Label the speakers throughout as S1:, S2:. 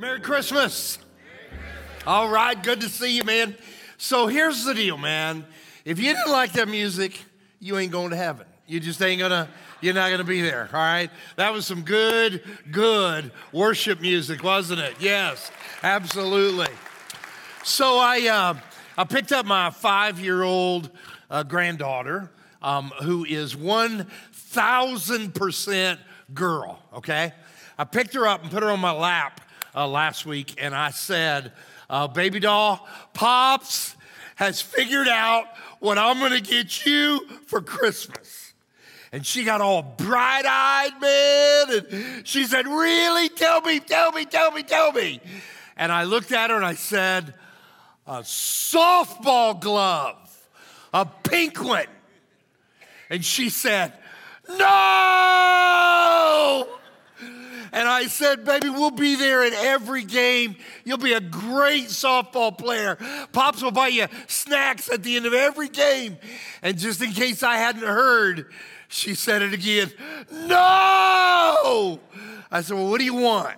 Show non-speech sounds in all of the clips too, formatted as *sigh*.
S1: Merry Christmas. All right, good to see you, man. So here's the deal, man. If you didn't like that music, you ain't going to heaven. You just ain't gonna, you're not gonna be there, all right? That was some good, good worship music, wasn't it? Yes, absolutely. So I, uh, I picked up my five year old uh, granddaughter, um, who is 1,000% girl, okay? I picked her up and put her on my lap uh, last week, and I said, uh, Baby doll, Pops has figured out what I'm gonna get you for Christmas. And she got all bright eyed, man. And she said, Really? Tell me, tell me, tell me, tell me. And I looked at her and I said, A softball glove, a pink one. And she said, No! And I said, baby, we'll be there at every game. You'll be a great softball player. Pops will buy you snacks at the end of every game. And just in case I hadn't heard, she said it again. No! I said, well, what do you want?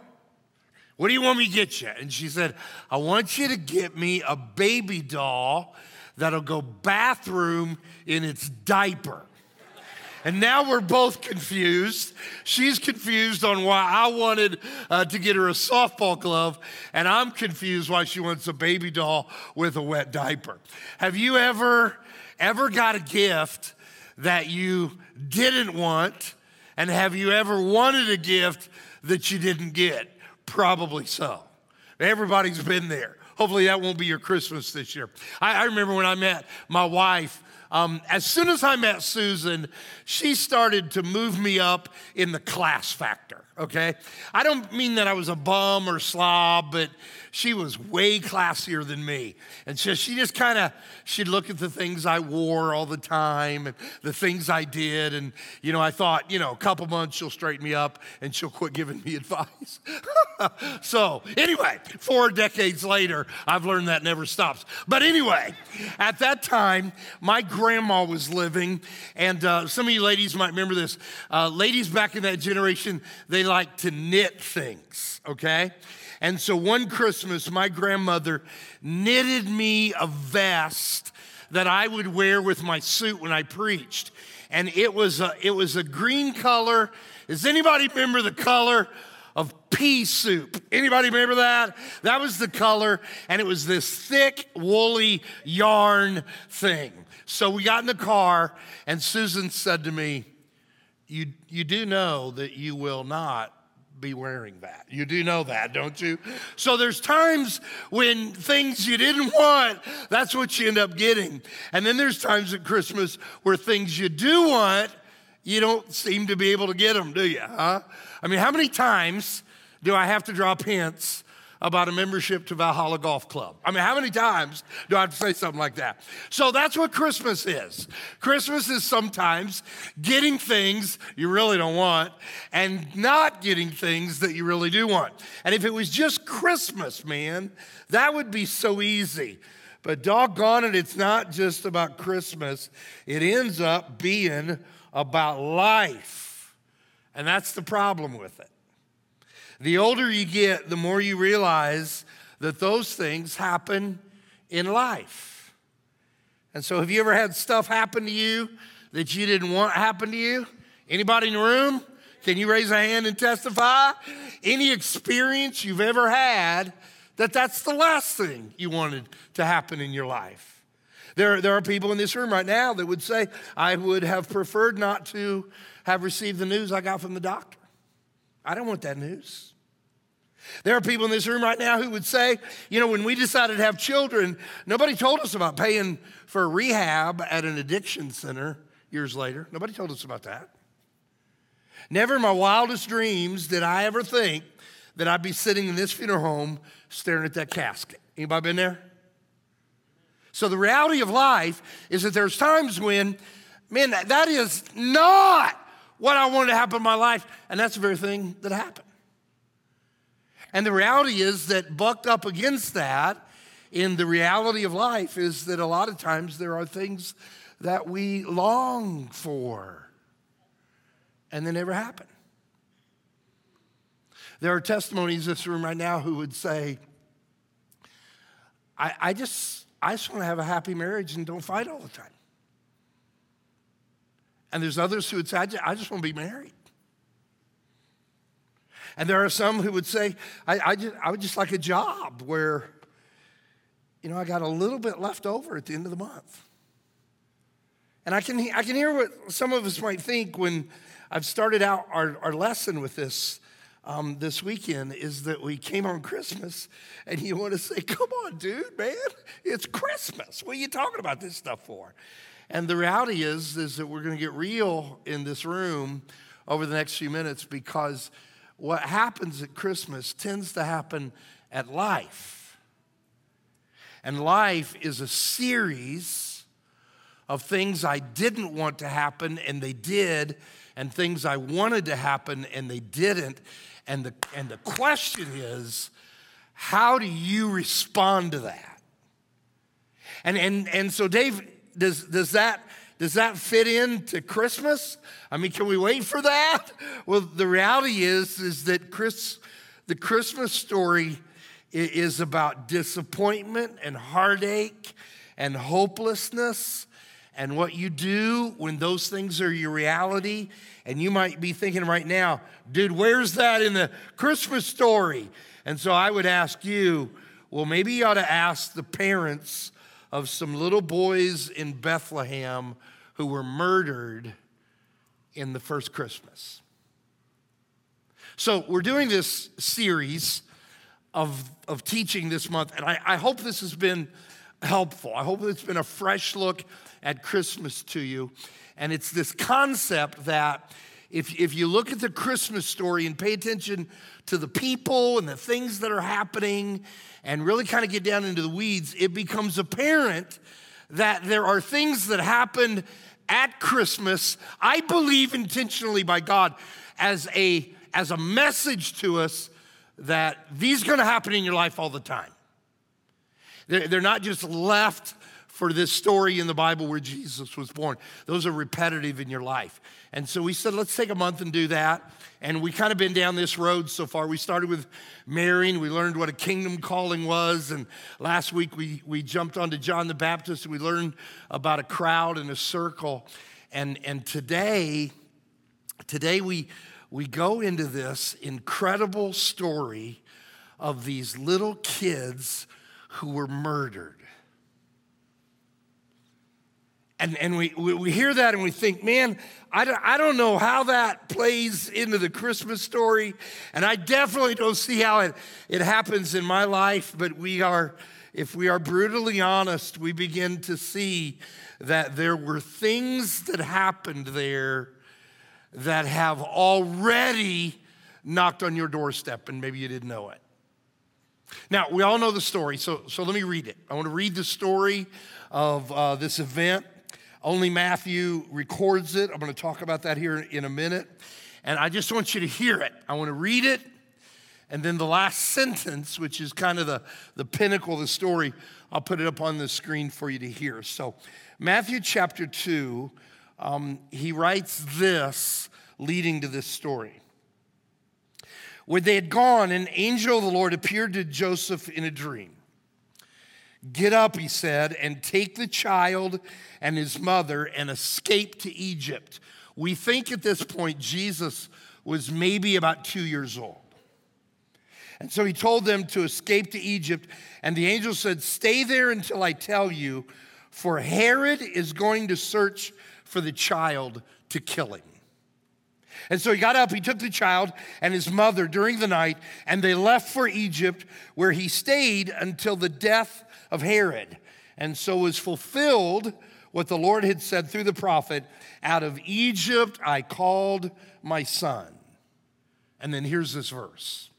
S1: What do you want me to get you? And she said, I want you to get me a baby doll that'll go bathroom in its diaper. And now we're both confused. She's confused on why I wanted uh, to get her a softball glove, and I'm confused why she wants a baby doll with a wet diaper. Have you ever, ever got a gift that you didn't want? And have you ever wanted a gift that you didn't get? Probably so. Everybody's been there. Hopefully, that won't be your Christmas this year. I, I remember when I met my wife um, as soon as I met Susan, she started to move me up in the class factor, okay? I don't mean that I was a bum or slob, but she was way classier than me. And so she just kind of, she'd look at the things I wore all the time and the things I did. And, you know, I thought, you know, a couple months she'll straighten me up and she'll quit giving me *laughs* advice. so, anyway, four decades later, I've learned that never stops. But anyway, at that time, my grandma was living, and uh, some of you ladies might remember this. Uh, ladies back in that generation, they like to knit things, okay? And so one Christmas, my grandmother knitted me a vest that I would wear with my suit when I preached. And it was a, it was a green color. Does anybody remember the color of pea soup? Anybody remember that? That was the color, and it was this thick, woolly yarn thing. So we got in the car, and Susan said to me, You, you do know that you will not be wearing that. You do know that, don't you? So there's times when things you didn't want, that's what you end up getting. And then there's times at Christmas where things you do want, you don't seem to be able to get them, do you? Huh? I mean, how many times do I have to drop hints about a membership to Valhalla Golf Club. I mean, how many times do I have to say something like that? So that's what Christmas is. Christmas is sometimes getting things you really don't want and not getting things that you really do want. And if it was just Christmas, man, that would be so easy. But doggone it, it's not just about Christmas, it ends up being about life. And that's the problem with it. The older you get, the more you realize that those things happen in life. And so, have you ever had stuff happen to you that you didn't want happen to you? Anybody in the room? Can you raise a hand and testify? Any experience you've ever had that that's the last thing you wanted to happen in your life? There, there are people in this room right now that would say, I would have preferred not to have received the news I got from the doctor. I don't want that news. There are people in this room right now who would say, you know, when we decided to have children, nobody told us about paying for rehab at an addiction center years later. Nobody told us about that. Never in my wildest dreams did I ever think that I'd be sitting in this funeral home staring at that casket. Anybody been there? So the reality of life is that there's times when, man, that is not what I wanted to happen in my life, and that's the very thing that happened. And the reality is that bucked up against that in the reality of life is that a lot of times there are things that we long for and they never happen. There are testimonies in this room right now who would say, I, I just I just want to have a happy marriage and don't fight all the time. And there's others who would say, I just, I just want to be married. And there are some who would say, I, I, just, I would just like a job where, you know, I got a little bit left over at the end of the month. And I can, I can hear what some of us might think when I've started out our, our lesson with this um, this weekend is that we came on Christmas and you want to say, Come on, dude, man, it's Christmas. What are you talking about this stuff for? And the reality is, is that we're going to get real in this room over the next few minutes because what happens at Christmas tends to happen at life. And life is a series of things I didn't want to happen and they did, and things I wanted to happen and they didn't. And the, and the question is, how do you respond to that? And, and, and so, Dave, does, does, that, does that fit into Christmas? I mean, can we wait for that? *laughs* Well, the reality is, is that Chris, the Christmas story is about disappointment and heartache and hopelessness and what you do when those things are your reality. And you might be thinking right now, dude, where's that in the Christmas story? And so I would ask you, well, maybe you ought to ask the parents of some little boys in Bethlehem who were murdered in the first Christmas. So, we're doing this series of, of teaching this month, and I, I hope this has been helpful. I hope it's been a fresh look at Christmas to you. And it's this concept that if, if you look at the Christmas story and pay attention to the people and the things that are happening and really kind of get down into the weeds, it becomes apparent that there are things that happened at Christmas, I believe intentionally by God, as a, as a message to us that these are gonna happen in your life all the time. They're, they're not just left for this story in the Bible where Jesus was born. Those are repetitive in your life. And so we said, let's take a month and do that. And we kind of been down this road so far. We started with Mary and we learned what a kingdom calling was. And last week we, we jumped onto John the Baptist and we learned about a crowd and a circle. And, and today, today we, we go into this incredible story of these little kids who were murdered. And, and we, we hear that and we think, man, I don't, I don't know how that plays into the Christmas story. And I definitely don't see how it, it happens in my life. But we are, if we are brutally honest, we begin to see that there were things that happened there that have already knocked on your doorstep, and maybe you didn't know it. Now, we all know the story, so, so let me read it. I want to read the story of uh, this event only Matthew records it. I'm going to talk about that here in a minute. And I just want you to hear it. I want to read it. And then the last *laughs* sentence, which is kind of the, the pinnacle of the story, I'll put it up on the screen for you to hear. So, Matthew chapter 2, um, he writes this leading to this story. When they had gone, an angel of the Lord appeared to Joseph in a dream. Get up, he said, and take the child and his mother and escape to Egypt. We think at this point Jesus was maybe about two years old. And so he told them to escape to Egypt. And the angel said, Stay there until I tell you, for Herod is going to search for the child to kill him. And so he got up, he took the child and his mother during the night, and they left for Egypt, where he stayed until the death of Herod. And so was fulfilled what the Lord had said through the prophet Out of Egypt I called my son. And then here's this verse.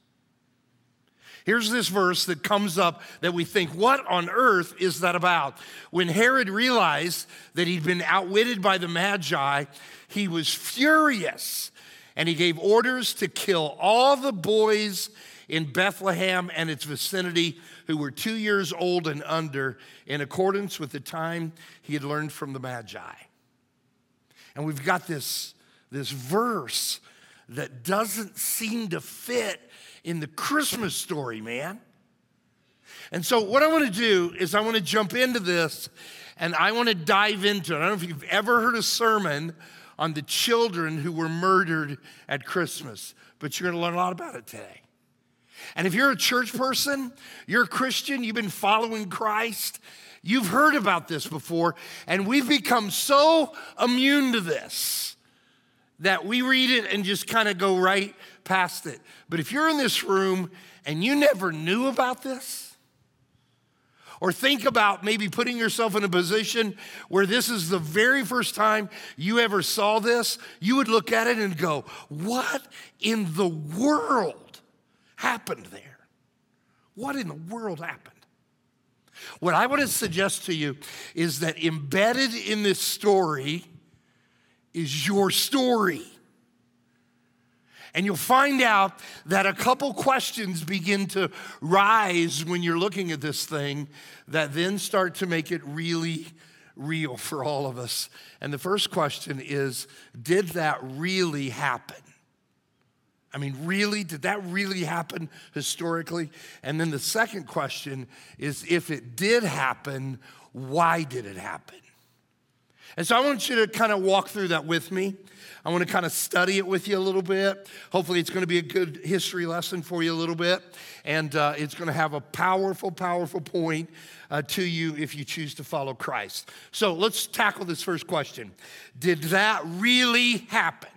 S1: Here's this verse that comes up that we think, what on earth is that about? When Herod realized that he'd been outwitted by the Magi, he was furious and he gave orders to kill all the boys in Bethlehem and its vicinity who were two years old and under, in accordance with the time he had learned from the Magi. And we've got this, this verse that doesn't seem to fit in the Christmas story, man. And so, what I want to do is, I want to jump into this and I want to dive into it. I don't know if you've ever heard a sermon on the children who were murdered at Christmas, but you're going to learn a lot about it today. And if you're a church person, you're a Christian, you've been following Christ, you've heard about this before, and we've become so immune to this that we read it and just kind of go right past it. But if you're in this room and you never knew about this, or think about maybe putting yourself in a position where this is the very first time you ever saw this, you would look at it and go, What in the world happened there? What in the world happened? What I want to suggest to you is that embedded in this story is your story. And you'll find out that a couple questions begin to rise when you're looking at this thing that then start to make it really real for all of us. And the first question is Did that really happen? I mean, really? Did that really happen historically? And then the second question is if it did happen, why did it happen? And so I want you to kind of walk through that with me. I want to kind of study it with you a little bit. Hopefully, it's going to be a good history lesson for you a little bit. And uh, it's going to have a powerful, powerful point uh, to you if you choose to follow Christ. So let's tackle this first question Did that really happen?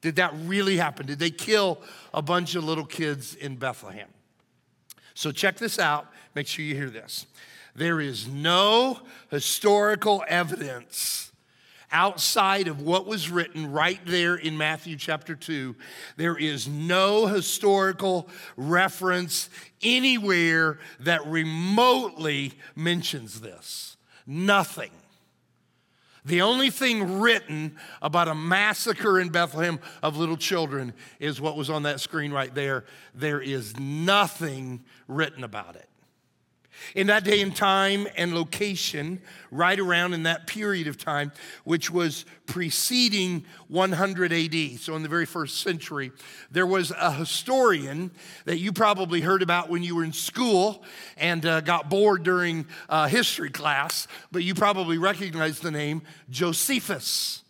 S1: Did that really happen? Did they kill a bunch of little kids in Bethlehem? So check this out. Make sure you hear this. There is no historical evidence outside of what was written right there in Matthew chapter 2. There is no historical reference anywhere that remotely mentions this. Nothing. The only thing written about a massacre in Bethlehem of little children is what was on that screen right there. There is nothing written about it. In that day and time and location, right around in that period of time, which was preceding 100 AD, so in the very first century, there was a historian that you probably heard about when you were in school and uh, got bored during uh, history class, but you probably recognize the name Josephus.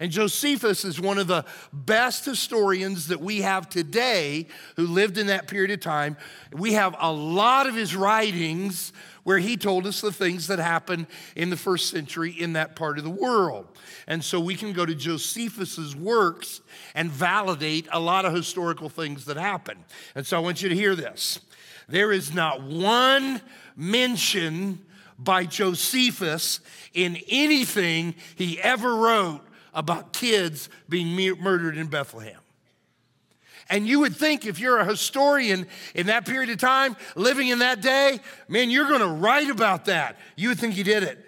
S1: And Josephus is one of the best historians that we have today who lived in that period of time. We have a lot of his writings where he told us the things that happened in the first century in that part of the world. And so we can go to Josephus's works and validate a lot of historical things that happened. And so I want you to hear this. There is not one mention by Josephus in anything he ever wrote about kids being murdered in Bethlehem. And you would think if you're a historian in that period of time, living in that day, man, you're going to write about that. You would think he did it.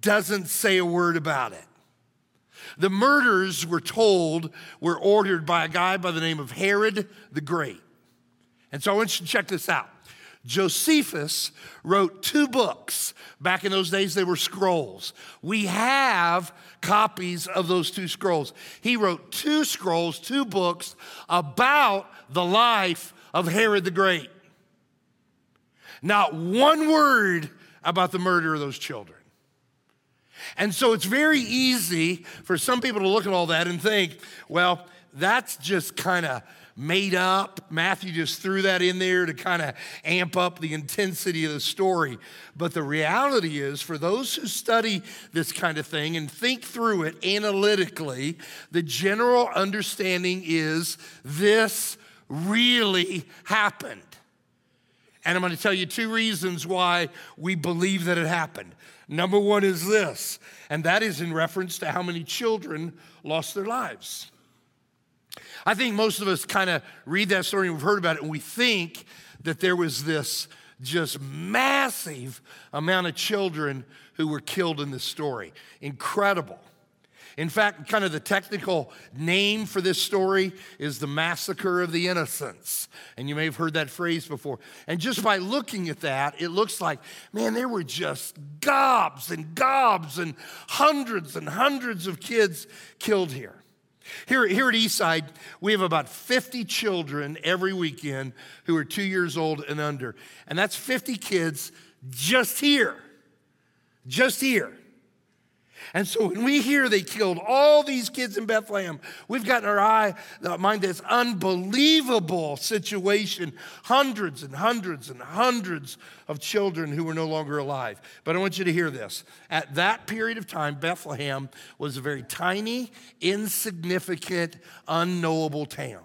S1: Doesn't say a word about it. The murders, were told, were ordered by a guy by the name of Herod the Great. And so I want you to check this out. Josephus wrote two books. Back in those days, they were scrolls. We have copies of those two scrolls. He wrote two scrolls, two books about the life of Herod the Great. Not one word about the murder of those children. And so it's very easy for some people to look at all that and think, well, that's just kind of made up. Matthew just threw that in there to kind of amp up the intensity of the story. But the reality is, for those who study this kind of thing and think through it analytically, the general understanding is this really happened. And I'm going to tell you two reasons why we believe that it happened. Number one is this, and that is in reference to how many children lost their lives. I think most of us kind of read that story and we've heard about it, and we think that there was this just massive amount of children who were killed in this story. Incredible. In fact, kind of the technical name for this story is the massacre of the innocents. And you may have heard that phrase before. And just by looking at that, it looks like, man, there were just gobs and gobs and hundreds and hundreds of kids killed here. Here, here at Eastside, we have about 50 children every weekend who are two years old and under. And that's 50 kids just here. Just here. And so when we hear they killed all these kids in Bethlehem, we've got in our eye, mind this unbelievable situation. Hundreds and hundreds and hundreds of children who were no longer alive. But I want you to hear this. At that period of time, Bethlehem was a very tiny, insignificant, unknowable town.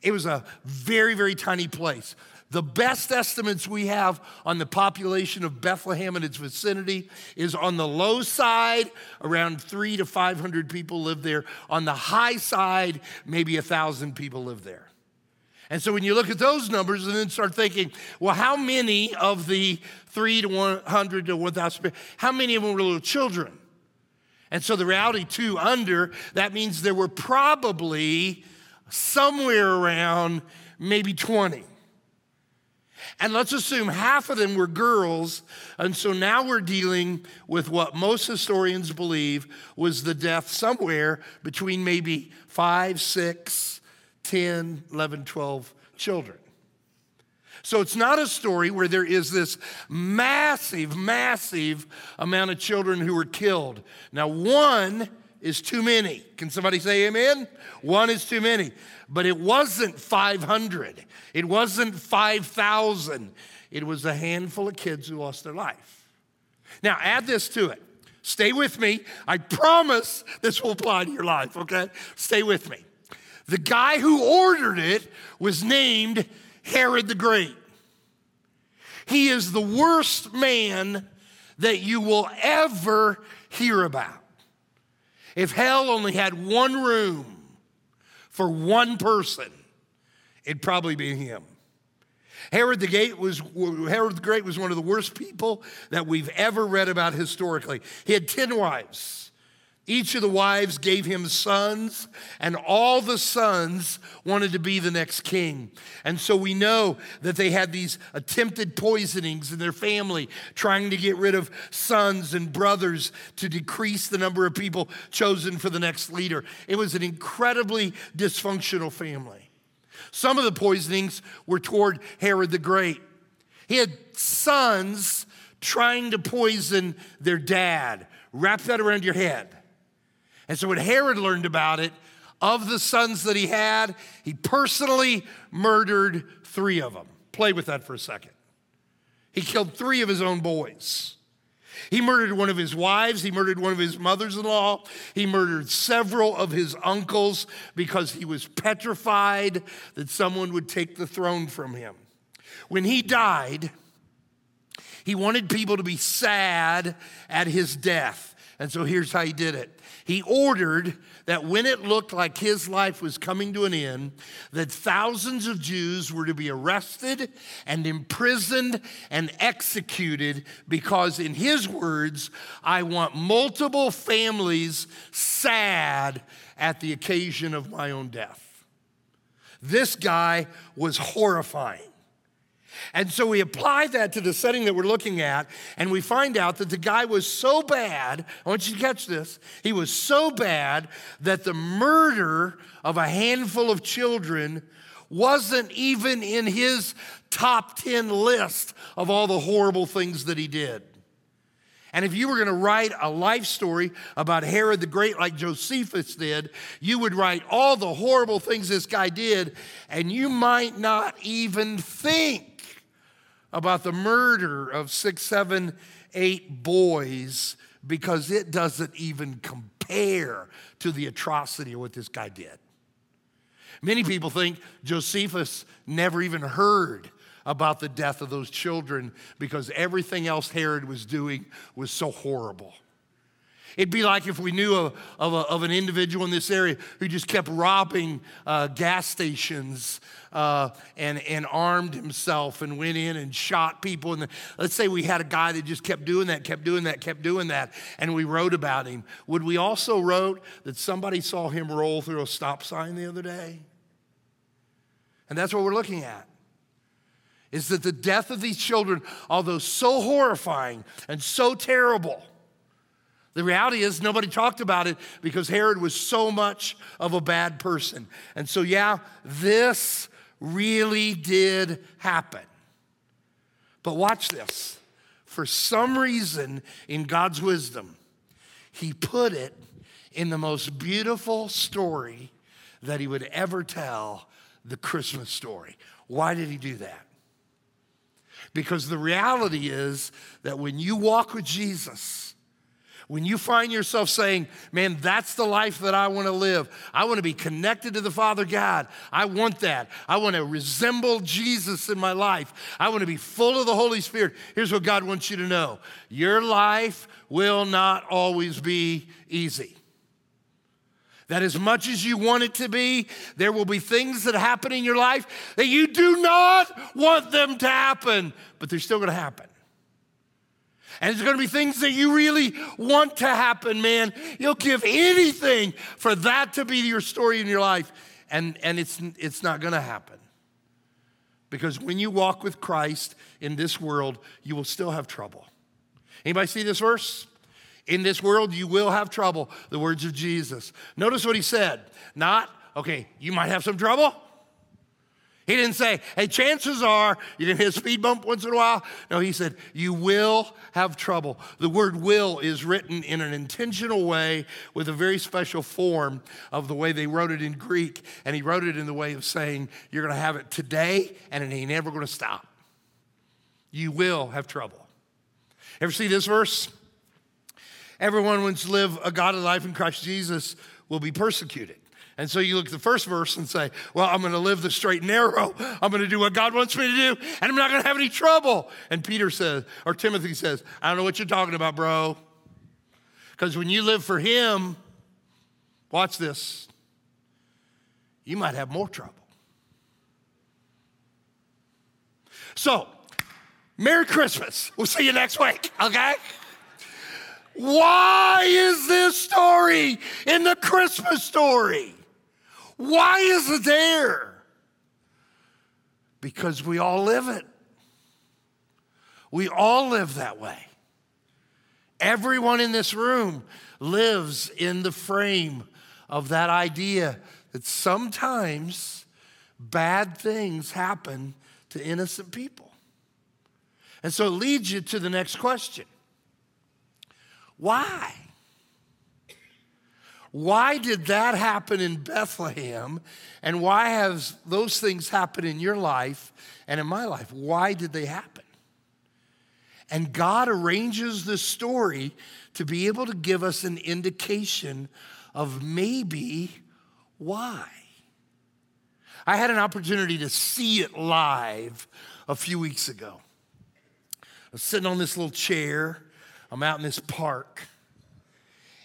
S1: It was a very, very tiny place. The best estimates we have on the population of Bethlehem and its vicinity is on the low side, around three to 500 people live there. On the high side, maybe a thousand people live there. And so when you look at those numbers and then start thinking, well, how many of the three to 100 to 1,000, how many of them were little children? And so the reality, two under, that means there were probably somewhere around maybe 20. And let's assume half of them were girls. And so now we're dealing with what most historians believe was the death somewhere between maybe five, six, 10, 11, 12 children. So it's not a story where there is this massive, massive amount of children who were killed. Now, one is too many. Can somebody say amen? One is too many. But it wasn't 500, it wasn't 5,000. It was a handful of kids who lost their life. Now, add this to it. Stay with me. I promise this will apply to your life, okay? Stay with me. The guy who ordered it was named Herod the Great. He is the worst man that you will ever hear about. If hell only had one room for one person, it'd probably be him. Herod the Great was Herod the Great was one of the worst people that we've ever read about historically. He had 10 wives. Each of the wives gave him sons, and all the sons wanted to be the next king. And so we know that they had these attempted poisonings in their family, trying to get rid of sons and brothers to decrease the number of people chosen for the next leader. It was an incredibly dysfunctional family. Some of the poisonings were toward Herod the Great. He had sons trying to poison their dad. Wrap that around your head. And so when Herod learned about it, of the sons that he had, he personally murdered three of them. Play with that for a second. He killed three of his own boys. He murdered one of his wives. He murdered one of his mothers in law. He murdered several of his uncles because he was petrified that someone would take the throne from him. When he died, he wanted people to be sad at his death. And so here's how he did it he ordered that when it looked like his life was coming to an end, that thousands of Jews were to be arrested and imprisoned and executed because, in his words, I want multiple families sad at the occasion of my own death. This guy was horrifying. And so we apply that to the setting that we're looking at, and we find out that the guy was so bad. I want you to catch this. He was so bad that the murder of a handful of children wasn't even in his top 10 list of all the horrible things that he did. And if you were going to write a life story about Herod the Great like Josephus did, you would write all the horrible things this guy did, and you might not even think about the murder of six, seven, eight boys because it doesn't even compare to the atrocity of what this guy did. Many people think Josephus never even heard about the death of those children because everything else Herod was doing was so horrible. It'd be like if we knew of, a, of an individual in this area who just kept robbing uh, gas stations uh, and, and armed himself and went in and shot people. And let's say we had a guy that just kept doing that, kept doing that, kept doing that, and we wrote about him. Would we also wrote that somebody saw him roll through a stop sign the other day? And that's what we're looking at is that the death of these children, although so horrifying and so terrible, The reality is, nobody talked about it because Herod was so much of a bad person. And so, yeah, this really did happen. But watch this. For some reason, in God's wisdom, He put it in the most beautiful story that He would ever tell the Christmas story. Why did He do that? Because the reality is that when you walk with Jesus, when you find yourself saying, Man, that's the life that I want to live, I want to be connected to the Father God. I want that. I want to resemble Jesus in my life. I want to be full of the Holy Spirit. Here's what God wants you to know your life will not always be easy. That as much as you want it to be, there will be things that happen in your life that you do not want them to happen, but they're still going to happen. And there's to be things that you really want to happen, man. You'll give anything for that to be your story in your life. And, and it's, it's not to happen. Because when you walk with Christ in this world, you will still have trouble. Anybody see this verse? In this world, you will have trouble. The words of Jesus. Notice what he said. Not, okay, you might have some trouble. He didn't say, hey, chances are going to hit a speed bump once in a while. No, he said, you will have trouble. The word will is written in an intentional way with a very special form of the way they wrote it in Greek. And he wrote it in the way of saying, you're going to have it today and it ain't never going to stop. You will have trouble. Ever see this verse? Everyone wants to live a godly life in Christ Jesus will be persecuted. And so you look at the first verse and say, Well, I'm going to live the straight and narrow. I'm going to do what God wants me to do, and I'm not going to have any trouble. And Peter says, or Timothy says, I don't know what you're talking about, bro. Because when you live for Him, watch this, you might have more trouble. So, Merry Christmas. We'll see you next week, okay? Why is this story in the Christmas story? Why is it there? Because we all live it. We all live that way. Everyone in this room lives in the frame of that idea that sometimes bad things happen to innocent people. And so it leads you to the next question Why? Why did that happen in Bethlehem? And why have those things happened in your life and in my life? Why did they happen? And God arranges the story to be able to give us an indication of maybe why. I had an opportunity to see it live a few weeks ago. I was sitting on this little chair, I'm out in this park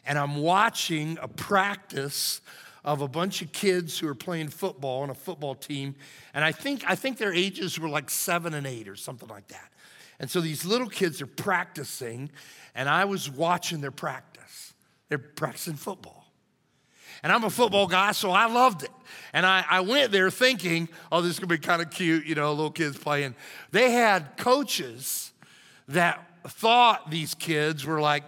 S1: and I'm watching a practice of a bunch of kids who are playing football on a football team. And I think, I think their ages were like seven and eight or something like that. And so these little kids are practicing, and I was watching their practice. They're practicing football. And I'm a football guy, so I loved it. And I, I went there thinking, oh, this is gonna be kind of cute, you know, little kids playing. They had coaches that thought these kids were like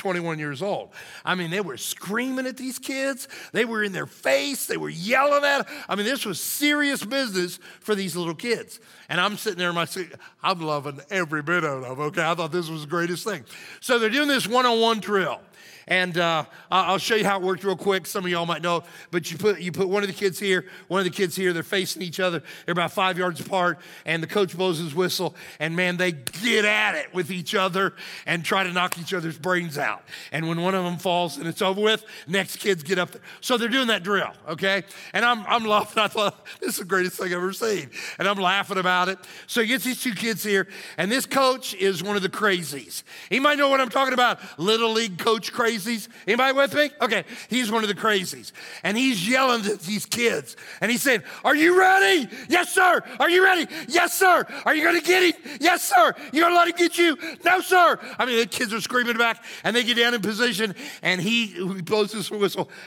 S1: 21 years old. I mean, they were screaming at these kids. They were in their face. They were yelling at them. I mean, this was serious business for these little kids. And I'm sitting there in my seat. I'm loving every bit of them, okay? I thought this was the greatest thing. So they're doing this one on one drill. And uh, I'll show you how it worked real quick. Some of y'all might know, but you put, you put one of the kids here, one of the kids here. They're facing each other. They're about five yards apart. And the coach blows his whistle. And man, they get at it with each other and try to knock each other's brains out. And when one of them falls and it's over with, next kids get up there. So they're doing that drill, okay? And I'm, I'm laughing. *laughs* I thought, this is the greatest thing I've ever seen. And I'm laughing about it. So he gets these two kids here. And this coach is one of the crazies. He might know what I'm talking about. Little league coach crazy crazies? Anybody with me? Okay, he's one of the crazies. And he's yelling at these kids. And he said, Are you ready? Yes, sir. Are you ready? Yes, sir. Are you going to get him? Yes, sir. You going to let him get you? No, sir. I mean, the kids are screaming back and they get down in position and he, he blows his whistle. *laughs*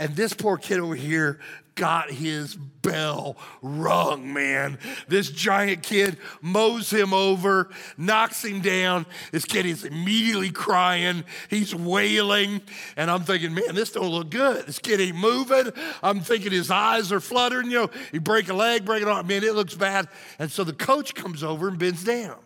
S1: And this poor kid over here got his bell rung, man. This giant kid mows him over, knocks him down. This kid is immediately crying. He's wailing. And I'm thinking, man, this don't look good. This kid ain't moving. I'm thinking his eyes are fluttering. You know, he break a leg, break it arm. Man, it looks bad. And so the coach comes over and bends down.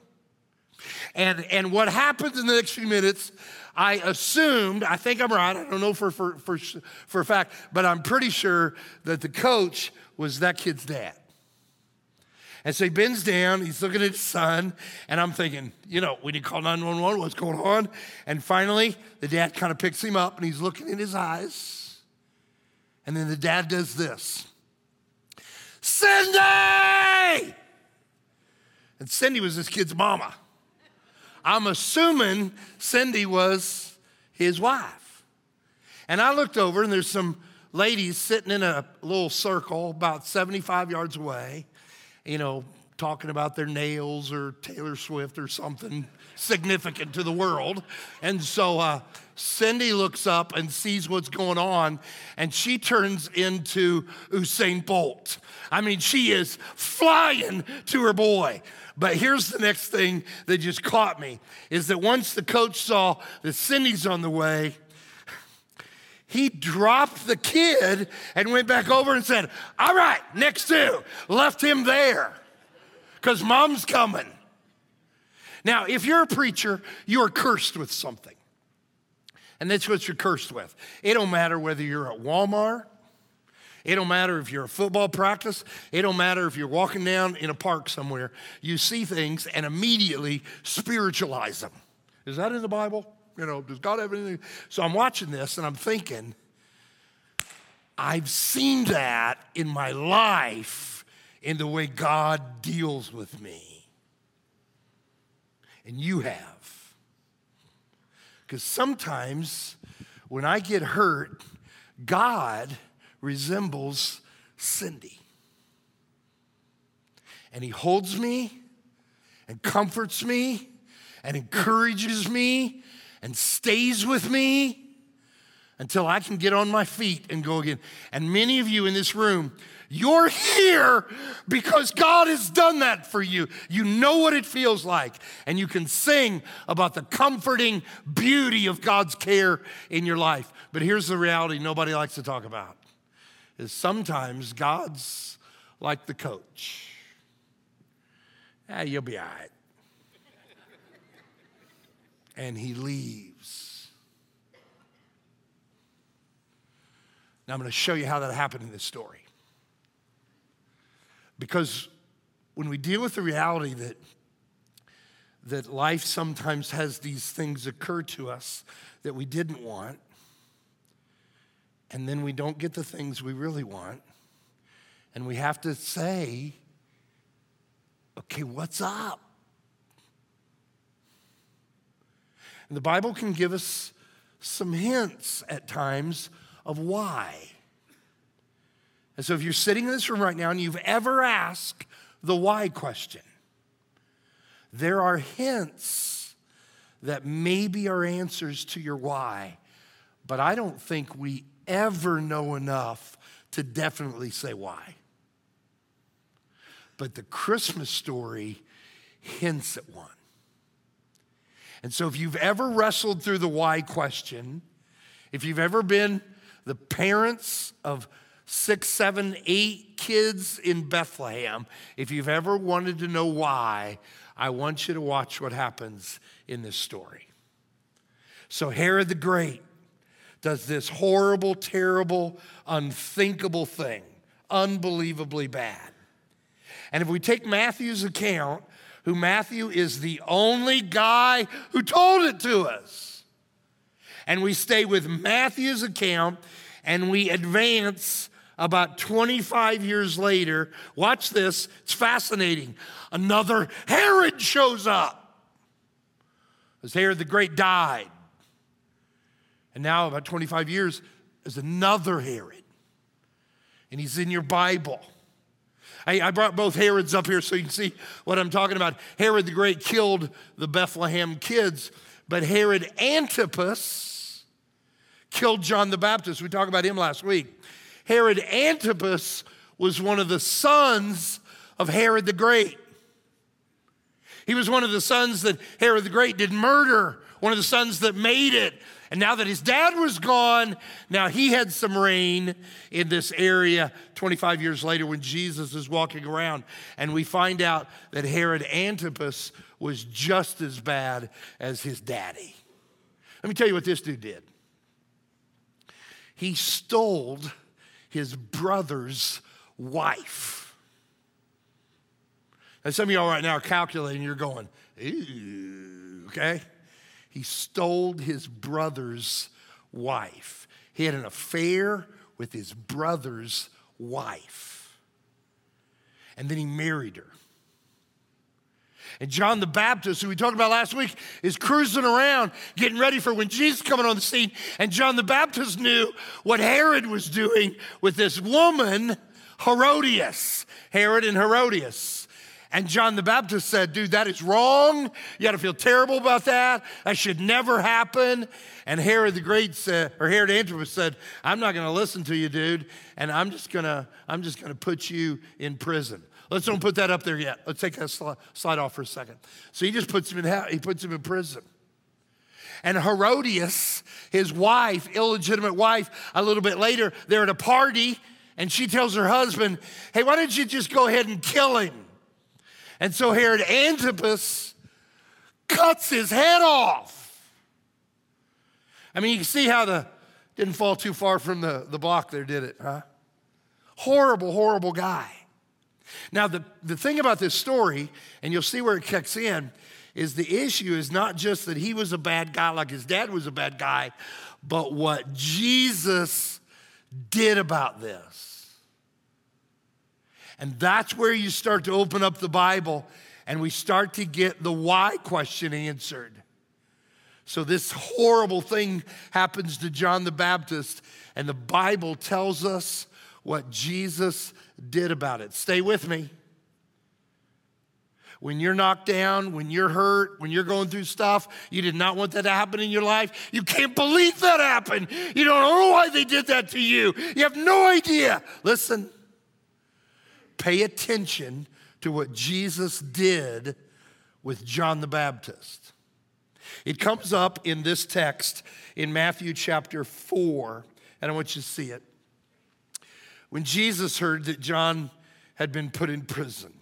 S1: And, and what happens in the next few minutes I assumed, I think I'm right, I don't know for, for, for, for a fact, but I'm pretty sure that the coach was that kid's dad. And so he bends down, he's looking at his son, and I'm thinking, you know, we need to call 911, what's going on? And finally, the dad kind of picks him up and he's looking in his eyes. And then the dad does this Cindy! And Cindy was this kid's mama. I'm assuming Cindy was his wife. And I looked over, and there's some ladies sitting in a little circle about 75 yards away, you know, talking about their nails or Taylor Swift or something significant to the world. And so uh, Cindy looks up and sees what's going on, and she turns into Usain Bolt. I mean, she is flying to her boy. But here's the next thing that just caught me is that once the coach saw that Cindy's on the way, he dropped the kid and went back over and said, All right, next two. Left him there because mom's coming. Now, if you're a preacher, you are cursed with something. And that's what you're cursed with. It don't matter whether you're at Walmart it don't matter if you're a football practice. It don't matter if you're walking down in a park somewhere. You see things and immediately spiritualize them. Is that in the Bible? You know, does God have anything? So I'm watching this and I'm thinking, I've seen that in my life in the way God deals with me. And you have. Because sometimes when I get hurt, God resembles Cindy. And he holds me and comforts me and encourages me and stays with me until I can get on my feet and go again. And many of you in this room, you're here because God has done that for you. You know what it feels like, and you can sing about the comforting beauty of God's care in your life. But here's the reality nobody likes to talk about is sometimes God's like the coach. Ah, you'll be all right. and he leaves. Now I'm going to show you how that happened in this story. Because when we deal with the reality that that life sometimes has these things occur to us that we didn't want, and then we don't get the things we really want. And we have to say, okay, what's up? And the Bible can give us some hints at times of why. And so if you're sitting in this room right now and you've ever asked the why question, there are hints that maybe are answers to your why, but I don't think we ever know enough to definitely say why. But the Christmas story hints at one. And so, if you've ever wrestled through the why question, if you've ever been the parents of six, seven, eight kids in Bethlehem, if you've ever wanted to know why, I want you to watch what happens in this story. So, Herod the Great does this horrible, terrible, unthinkable thing, unbelievably bad. And if we take Matthew's account, who Matthew is the only guy who told it to us, and we stay with Matthew's account and we advance about 25 years later, watch this, it's fascinating. Another Herod shows up. As Herod the Great died. And now, about 25 years, there's another Herod. And he's in your Bible. I, I, brought both Herods up here so you can see what I'm talking about. Herod the Great killed the Bethlehem kids, but Herod Antipas killed John the Baptist. We talked about him last week. Herod Antipas was one of the sons of Herod the Great. He was one of the sons that Herod the Great did murder, one of the sons that made it. And now that his dad was gone, now he had some reign in this area 25 years later when Jesus is walking around. And we find out that Herod Antipas was just as bad as his daddy. Let me tell you what this dude did. He stole his brother's wife. And some of y'all right now are calculating, you're going, okay? He stole his brother's wife. He had an affair with his brother's wife. And then he married her. And John the Baptist, who we talked about last week, is cruising around getting ready for when Jesus coming on the scene. And John the Baptist knew what Herod was doing with this woman, Herodias. Herod and Herodias. And John the Baptist said, dude, that is wrong. You got to feel terrible about that. That should never happen. And Herod the Great said, or Herod Antipas said, I'm not going to listen to you, dude. And I'm just going to, I'm just going to put you in prison. Let's don't put that up there yet. Let's take that slide off for a second. So he just puts him in, he puts him in prison. And Herodias, his wife, illegitimate wife, a little bit later, they're at a party and she tells her husband, Hey, why don't you just go ahead and kill him? And so Herod Antipas cuts his head off. I mean, you can see how the didn't fall too far from the, the block there, did it? Huh? Horrible, horrible guy. Now, the, the thing about this story, and you'll see where it kicks in, is the issue is not just that he was a bad guy like his dad was a bad guy, but what Jesus did about this. And that's where you start to open up the Bible and we start to get the why question answered. So, this horrible thing happens to John the Baptist, and the Bible tells us what Jesus did about it. Stay with me. When you're knocked down, when you're hurt, when you're going through stuff, you did not want that to happen in your life. You can't believe that happened. You don't know why they did that to you. You have no idea. Listen pay attention to what Jesus did with John the Baptist. It comes up in this text in Matthew chapter 4, and I want you to see it. When Jesus heard that John had been put in prison,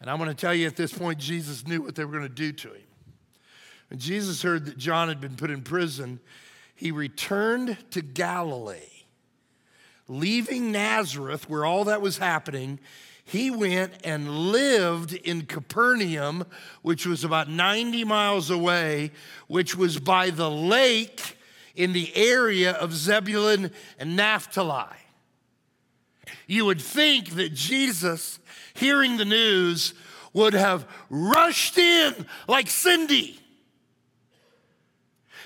S1: and I'm going to tell you at this point, Jesus knew what they were going to do to him. When Jesus heard that John had been put in prison, he returned to Galilee leaving Nazareth, where all that was happening, he went and lived in Capernaum, which was about 90 miles away, which was by the lake in the area of Zebulun and Naphtali. You would think that Jesus, hearing the news, would have rushed in like Cindy.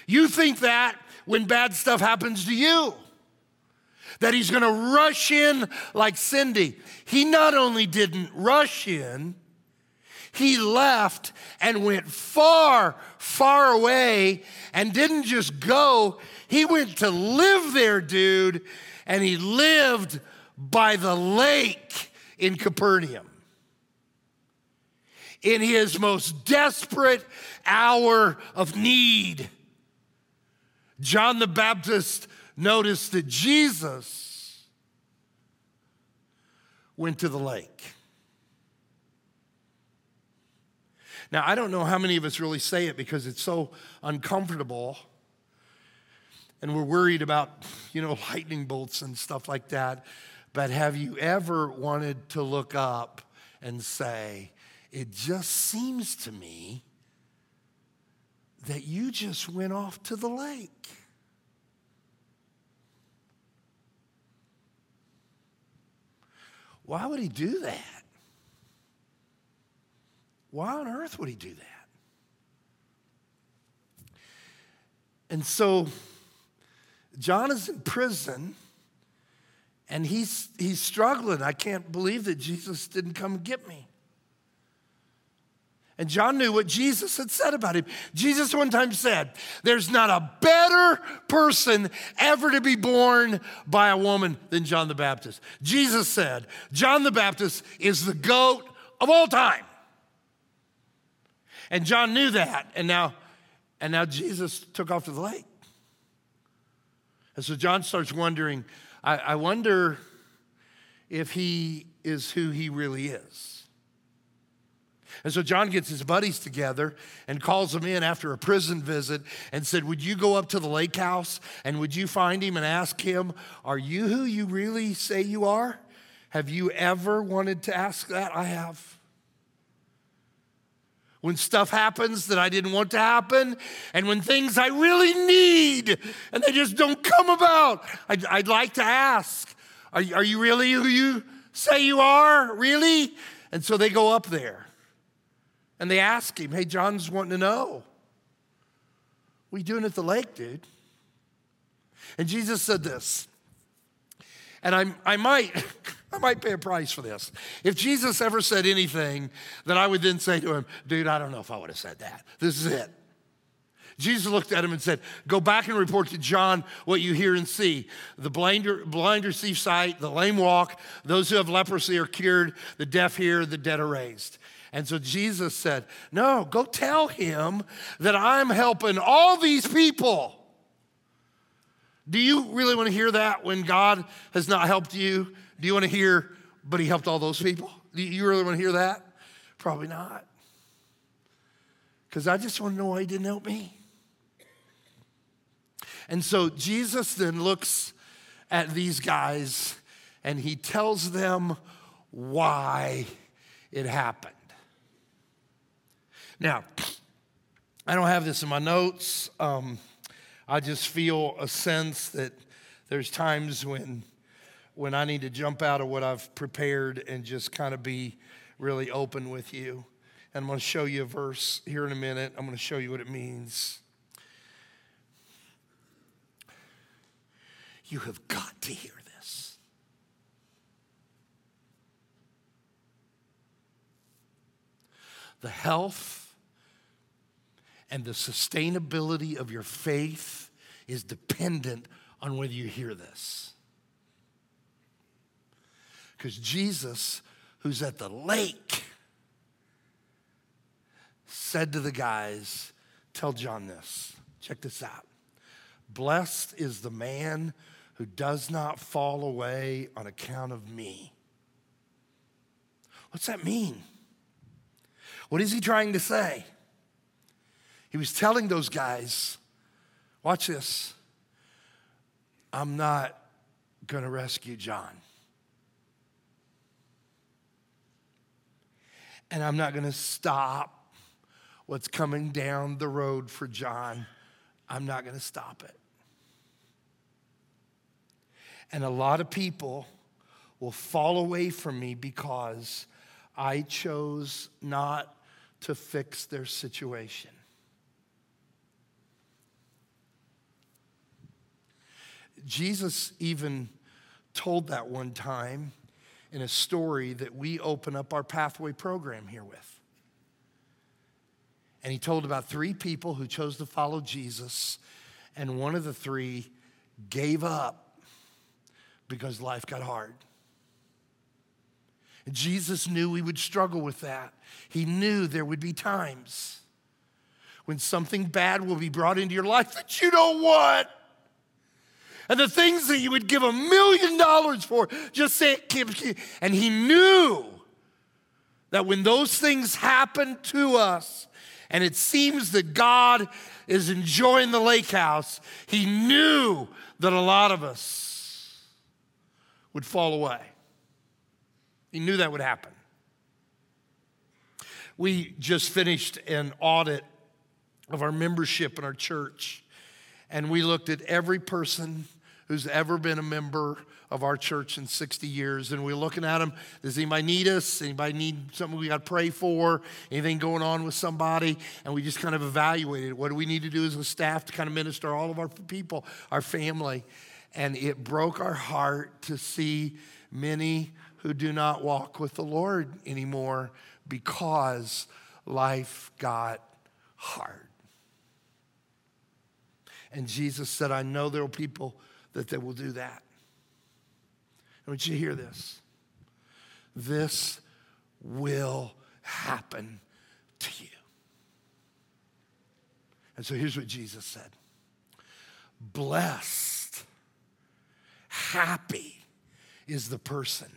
S1: You think that when bad stuff happens to you that he's to rush in like Cindy. He not only didn't rush in, he left and went far, far away and didn't just go, he went to live there, dude, and he lived by the lake in Capernaum. In his most desperate hour of need, John the Baptist noticed that Jesus went to the lake. Now, I don't know how many of us really say it because it's so uncomfortable and we're worried about, you know, lightning bolts and stuff like that. But have you ever wanted to look up and say, it just seems to me that you just went off to the lake? Why would he do that? Why on earth would he do that? And so John is in prison and he's, he's struggling. I can't believe that Jesus didn't come and get me. And John knew what Jesus had said about him. Jesus one time said, There's not a better person ever to be born by a woman than John the Baptist. Jesus said, John the Baptist is the goat of all time. And John knew that. And now, and now Jesus took off to the lake. And so John starts wondering, I, I wonder if he is who he really is. And so John gets his buddies together and calls them in after a prison visit and said, Would you go up to the lake house and would you find him and ask him, Are you who you really say you are? Have you ever wanted to ask that? I have. When stuff happens that I didn't want to happen, and when things I really need and they just don't come about, I'd, I'd like to ask, are, are you really who you say you are? Really? And so they go up there. And they ask him, Hey, John's wanting to know. What are you doing at the lake, dude? And Jesus said this. And I, I might, *laughs* I might pay a price for this. If Jesus ever said anything that I would then say to him, dude, I don't know if I would have said that. This is it. Jesus looked at him and said, Go back and report to John what you hear and see. The blind, blind receive sight, the lame walk, those who have leprosy are cured, the deaf hear, the dead are raised. And so Jesus said, No, go tell him that I'm helping all these people. Do you really want to hear that when God has not helped you? Do you want to hear, but he helped all those people? Do you really want to hear that? Probably not. Because I just want to know why he didn't help me. And so Jesus then looks at these guys and he tells them why it happened. Now, I don't have this in my notes. Um, I just feel a sense that there's times when, when I need to jump out of what I've prepared and just kind of be really open with you. And I'm going to show you a verse here in a minute. I'm going to show you what it means. You have got to hear this. The health and the sustainability of your faith is dependent on whether you hear this. Because Jesus, who's at the lake, said to the guys, Tell John this. Check this out. Blessed is the man who does not fall away on account of me. What's that mean? What is he trying to say? He was telling those guys, watch this, I'm not going to rescue John. And I'm not going to stop what's coming down the road for John. I'm not going to stop it. And a lot of people will fall away from me because I chose not to fix their situation. Jesus even told that one time in a story that we open up our pathway program here with. And he told about three people who chose to follow Jesus, and one of the three gave up because life got hard. And Jesus knew we would struggle with that. He knew there would be times when something bad will be brought into your life that you don't want and the things that you would give a million dollars for, just say it. And he knew that when those things happen to us, and it seems that God is enjoying the lake house, he knew that a lot of us would fall away. He knew that would happen. We just finished an audit of our membership in our church. And we looked at every person who's ever been a member of our church in 60 years. And we're looking at them. Does anybody need us? Anybody need something we got to pray for? Anything going on with somebody? And we just kind of evaluated what do we need to do as a staff to kind of minister all of our people, our family. And it broke our heart to see many who do not walk with the Lord anymore because life got hard. And Jesus said, I know there are people that they will do that. I want you to hear this. This will happen to you. And so here's what Jesus said Blessed, happy is the person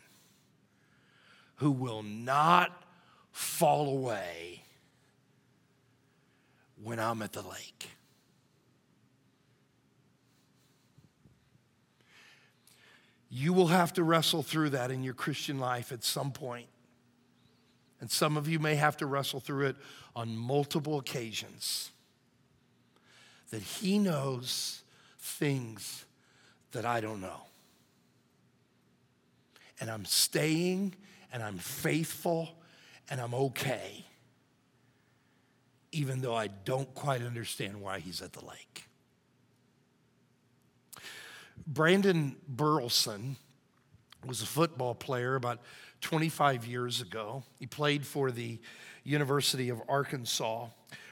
S1: who will not fall away when I'm at the lake. You will have to wrestle through that in your Christian life at some point. And some of you may have to wrestle through it on multiple occasions. That He knows things that I don't know. And I'm staying and I'm faithful and I'm okay, even though I don't quite understand why He's at the lake. Brandon Burlsworth was a football player about 25 years ago. He played for the University of Arkansas.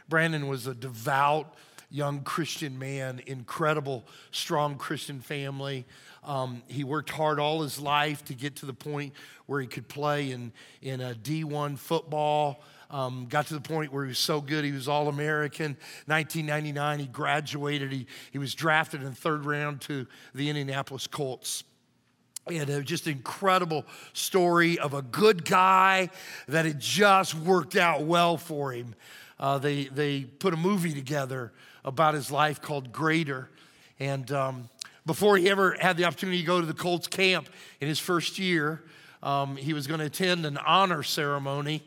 S1: Brandon was a devout young Christian man, incredible, strong Christian family. Um, he worked hard all his life to get to the point where he could play in, in a D1 football. Um, got to the point where he was so good, he was All American. 1999, he graduated. He, he was drafted in third round to the Indianapolis Colts. And a just incredible story of a good guy that it just worked out well for him. Uh, they, they put a movie together about his life called Greater. And um, before he ever had the opportunity to go to the Colts camp in his first year, um, he was going to attend an honor ceremony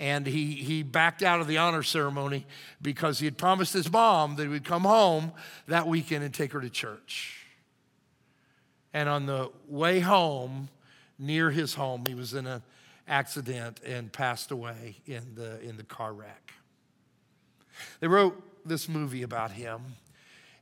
S1: and he, he backed out of the honor ceremony because he had promised his mom that he would come home that weekend and take her to church. And on the way home, near his home, he was in an accident and passed away in the, in the car wreck. They wrote this movie about him.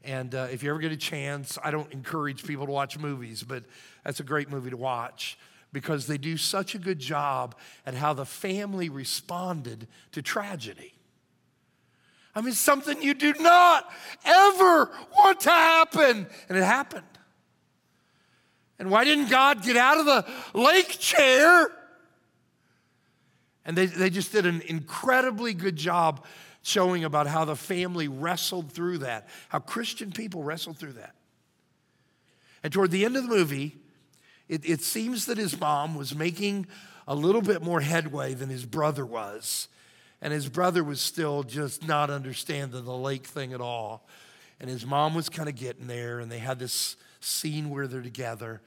S1: And uh, if you ever get a chance, I don't encourage people to watch movies, but that's a great movie to watch because they do such a good job at how the family responded to tragedy. I mean, something you do not ever want to happen, and it happened. And why didn't God get out of the lake chair? And they, they just did an incredibly good job showing about how the family wrestled through that, how Christian people wrestled through that. And toward the end of the movie, it, it seems that his mom was making a little bit more headway than his brother was. And his brother was still just not understanding the lake thing at all. And his mom was kind of getting there, and they had this scene where they're together.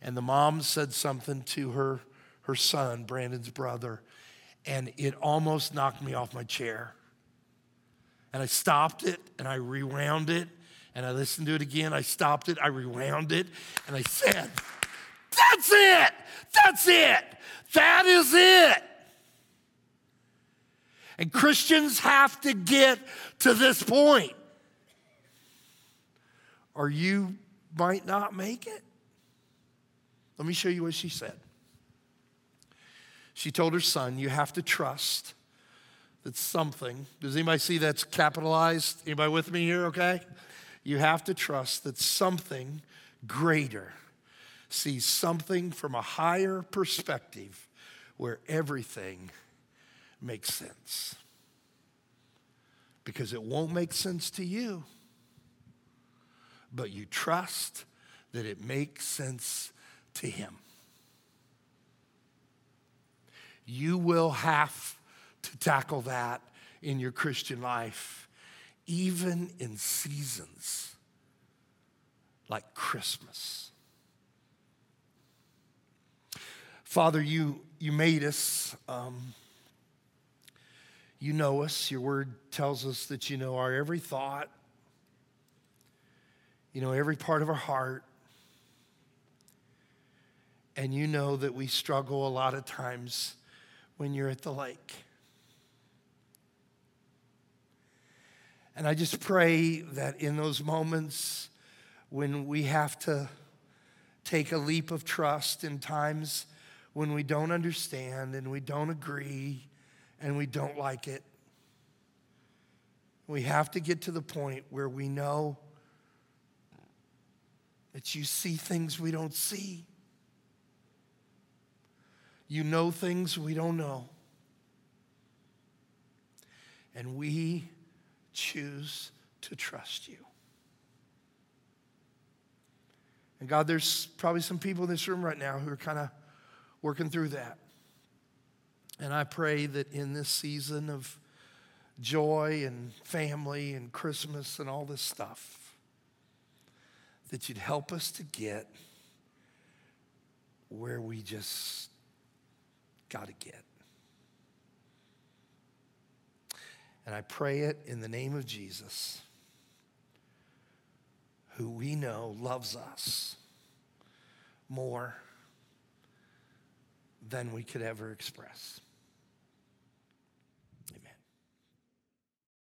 S1: And the mom said something to her, her son, Brandon's brother, and it almost knocked me off my chair. And I stopped it and I rewound it and I listened to it again. I stopped it, I rewound it, and I said, that's it. That's it. That is it. And Christians have to get to this point, or you might not make it. Let me show you what she said. She told her son, You have to trust that something, does anybody see that's capitalized? Anybody with me here, okay? You have to trust that something greater sees something from a higher perspective where everything makes sense. Because it won't make sense to you, but you trust that it makes sense to Him. You will have to tackle that in your Christian life, even in seasons like Christmas. Father, you, you made us. Um, you know us. Your word tells us that you know our every thought, you know every part of our heart. And you know that we struggle a lot of times when you're at the lake. And I just pray that in those moments when we have to take a leap of trust in times when we don't understand and we don't agree and we don't like it. We have to get to the point where we know that you see things we don't see. You know things we don't know. And we choose to trust you. And God, there's probably some people in this room right now who are kind of working through that. And I pray that in this season of joy and family and Christmas and all this stuff, that you'd help us to get where we just got to get. And I pray it in the name of Jesus, who we know loves us more than we could ever express.